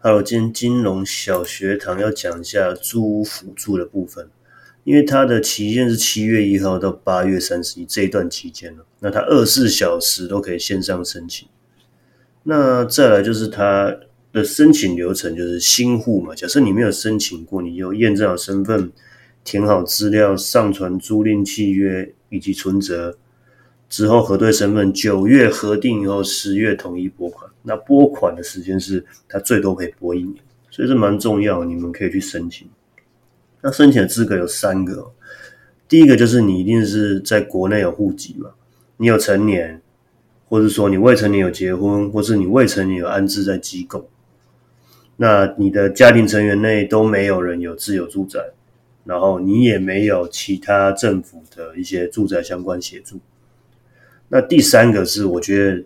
Hello，今天金融小学堂要讲一下租屋辅助的部分，因为它的期限是七月一号到八月三十一这一段期间，那它二十四小时都可以线上申请。那再来就是它的申请流程，就是新户嘛，假设你没有申请过，你有验证好身份，填好资料，上传租赁契约以及存折。之后核对身份，九月核定以后，十月统一拨款。那拨款的时间是它最多可以拨一年，所以这蛮重要，你们可以去申请。那申请的资格有三个，第一个就是你一定是在国内有户籍嘛，你有成年，或者说你未成年有结婚，或是你未成年有安置在机构。那你的家庭成员内都没有人有自有住宅，然后你也没有其他政府的一些住宅相关协助。那第三个是，我觉得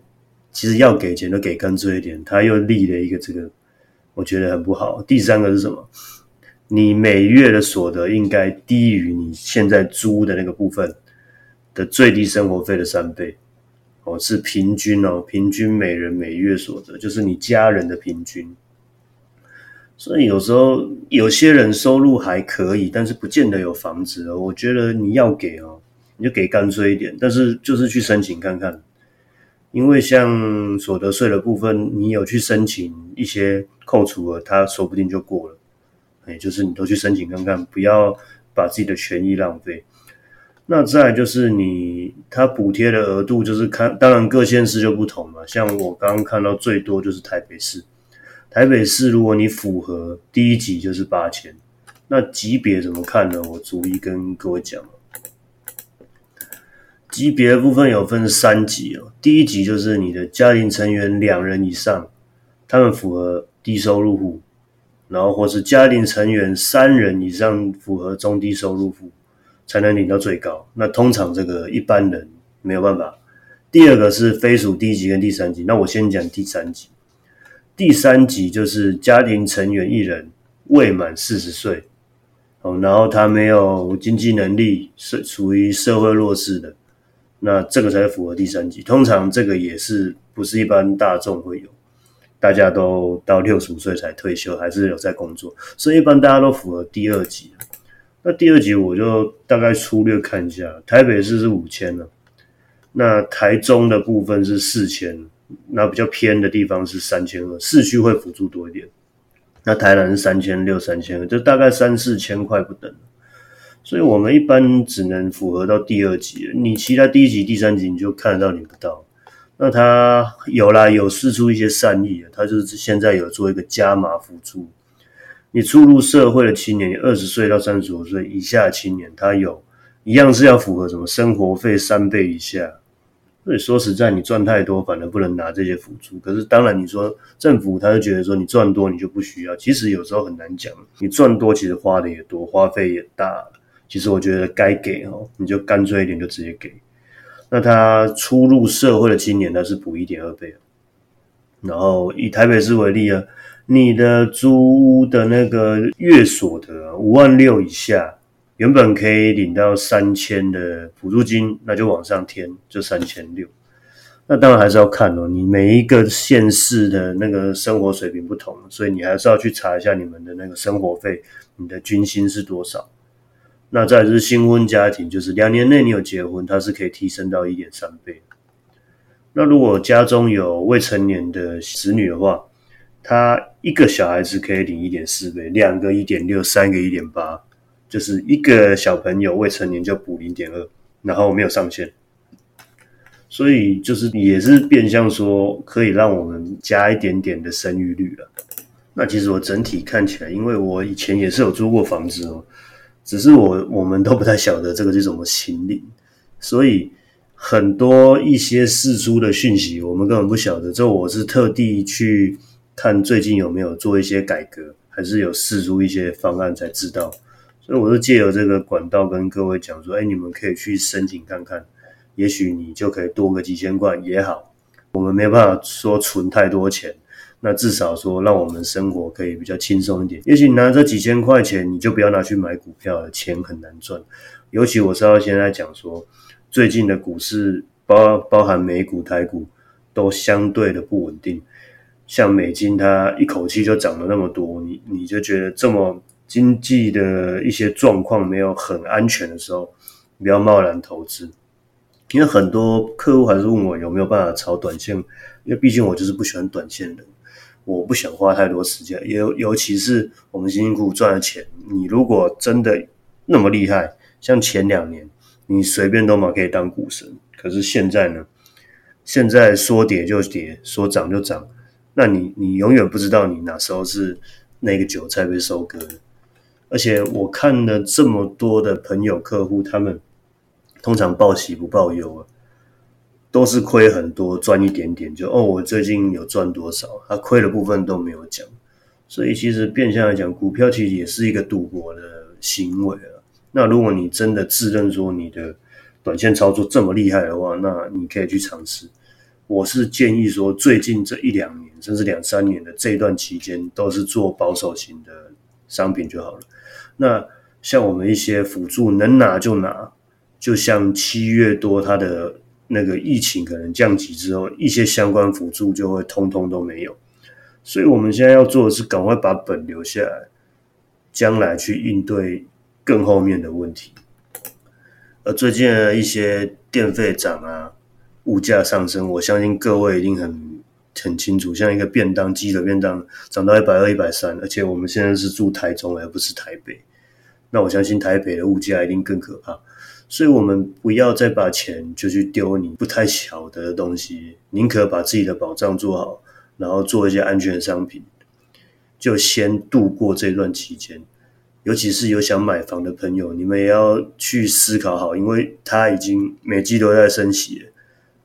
其实要给钱都给干脆一点，他又立了一个这个，我觉得很不好。第三个是什么？你每月的所得应该低于你现在租的那个部分的最低生活费的三倍哦，是平均哦，平均每人每月所得就是你家人的平均。所以有时候有些人收入还可以，但是不见得有房子哦。我觉得你要给哦。你就给干脆一点，但是就是去申请看看，因为像所得税的部分，你有去申请一些扣除了，他说不定就过了。哎，就是你都去申请看看，不要把自己的权益浪费。那再就是你他补贴的额度，就是看，当然各县市就不同嘛。像我刚刚看到最多就是台北市，台北市如果你符合第一级就是八千，那级别怎么看呢？我逐一跟各位讲。级别部分有分三级哦，第一级就是你的家庭成员两人以上，他们符合低收入户，然后或是家庭成员三人以上符合中低收入户，才能领到最高。那通常这个一般人没有办法。第二个是非属第一级跟第三级，那我先讲第三级。第三级就是家庭成员一人未满四十岁，哦，然后他没有经济能力，是属于社会弱势的。那这个才符合第三级，通常这个也是不是一般大众会有，大家都到六十五岁才退休，还是有在工作，所以一般大家都符合第二级。那第二级我就大概粗略看一下，台北市是五千了，那台中的部分是四千，那比较偏的地方是三千二，市区会辅助多一点。那台南是三千六、三千二，就大概三四千块不等。所以我们一般只能符合到第二级，你其他第一级、第三级你就看得到领不到。那他有啦，有试出一些善意，他就是现在有做一个加码辅助。你初入社会的青年，你二十岁到三十五岁以下的青年，他有一样是要符合什么生活费三倍以下。所以说实在，你赚太多，反而不能拿这些辅助。可是当然，你说政府他就觉得说你赚多你就不需要，其实有时候很难讲。你赚多，其实花的也多，花费也大。其实我觉得该给哦，你就干脆一点，就直接给。那他初入社会的青年，他是补一点二倍。然后以台北市为例啊，你的租屋的那个月所得五万六以下，原本可以领到三千的补助金，那就往上添，就三千六。那当然还是要看哦，你每一个县市的那个生活水平不同，所以你还是要去查一下你们的那个生活费，你的均薪是多少。那再就是新婚家庭，就是两年内你有结婚，它是可以提升到一点三倍。那如果家中有未成年的子女的话，他一个小孩子可以领一点四倍，两个一点六，三个一点八，就是一个小朋友未成年就补零点二，然后没有上限。所以就是也是变相说可以让我们加一点点的生育率了。那其实我整体看起来，因为我以前也是有租过房子哦。只是我我们都不太晓得这个是怎么清理，所以很多一些释出的讯息，我们根本不晓得。这我是特地去看最近有没有做一些改革，还是有释出一些方案才知道。所以我是借由这个管道跟各位讲说，哎，你们可以去申请看看，也许你就可以多个几千块也好。我们没有办法说存太多钱。那至少说，让我们生活可以比较轻松一点。也许你拿这几千块钱，你就不要拿去买股票了，钱很难赚。尤其我是要现在讲说，最近的股市包包含美股、台股都相对的不稳定。像美金，它一口气就涨了那么多，你你就觉得这么经济的一些状况没有很安全的时候，不要贸然投资。因为很多客户还是问我有没有办法炒短线，因为毕竟我就是不喜欢短线的，我不想花太多时间，尤尤其是我们辛辛苦苦赚的钱，你如果真的那么厉害，像前两年，你随便都嘛可以当股神，可是现在呢？现在说跌就跌，说涨就涨，那你你永远不知道你哪时候是那个韭菜被收割的。而且我看了这么多的朋友客户，他们通常报喜不报忧啊，都是亏很多赚一点点，就哦我最近有赚多少，他亏的部分都没有讲。所以其实变相来讲，股票其实也是一个赌博的行为啊。那如果你真的自认说你的，短线操作这么厉害的话，那你可以去尝试。我是建议说，最近这一两年，甚至两三年的这段期间，都是做保守型的商品就好了。那像我们一些辅助，能拿就拿。就像七月多，它的那个疫情可能降级之后，一些相关辅助就会通通都没有。所以我们现在要做的是，赶快把本留下来，将来去应对更后面的问题。而最近的一些电费涨啊，物价上升，我相信各位一定很很清楚。像一个便当鸡的便当涨到一百二、一百三，而且我们现在是住台中而不是台北，那我相信台北的物价一定更可怕。所以，我们不要再把钱就去丢你不太晓得的东西，宁可把自己的保障做好，然后做一些安全商品，就先度过这段期间。尤其是有想买房的朋友，你们也要去思考好，因为他已经每季都在升息。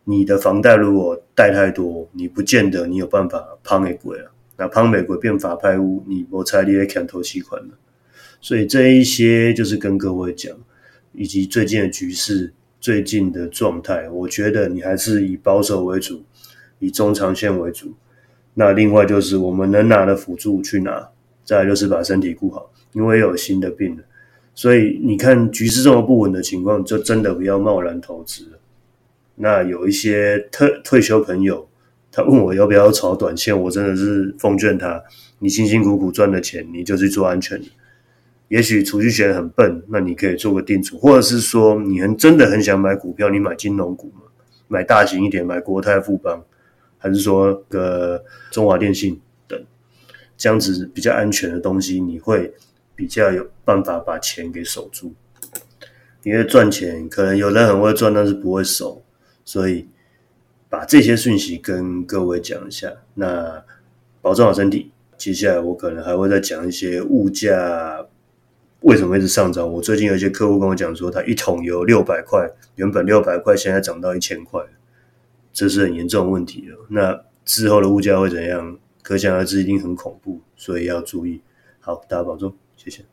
你的房贷如果贷太多，你不见得你有办法抛美鬼啊。那抛美国变法拍屋，你我猜你也砍头期款了。所以这一些就是跟各位讲，以及最近的局势、最近的状态，我觉得你还是以保守为主，以中长线为主。那另外就是我们能拿的辅助去拿，再就是把身体顾好。因为有新的病了，所以你看局势这么不稳的情况，就真的不要贸然投资那有一些退退休朋友，他问我要不要炒短线，我真的是奉劝他：你辛辛苦苦赚的钱，你就去做安全。也许储蓄险很笨，那你可以做个定储，或者是说你很真的很想买股票，你买金融股嘛，买大型一点，买国泰富邦，还是说个中华电信等，这样子比较安全的东西，你会。比较有办法把钱给守住，因为赚钱可能有人很会赚，但是不会守，所以把这些讯息跟各位讲一下。那保重好身体。接下来我可能还会再讲一些物价为什么一直上涨。我最近有一些客户跟我讲说，他一桶油六百块，原本六百块，现在涨到一千块，这是很严重的问题了。那之后的物价会怎样？可想而知，一定很恐怖，所以要注意。好，大家保重。谢谢。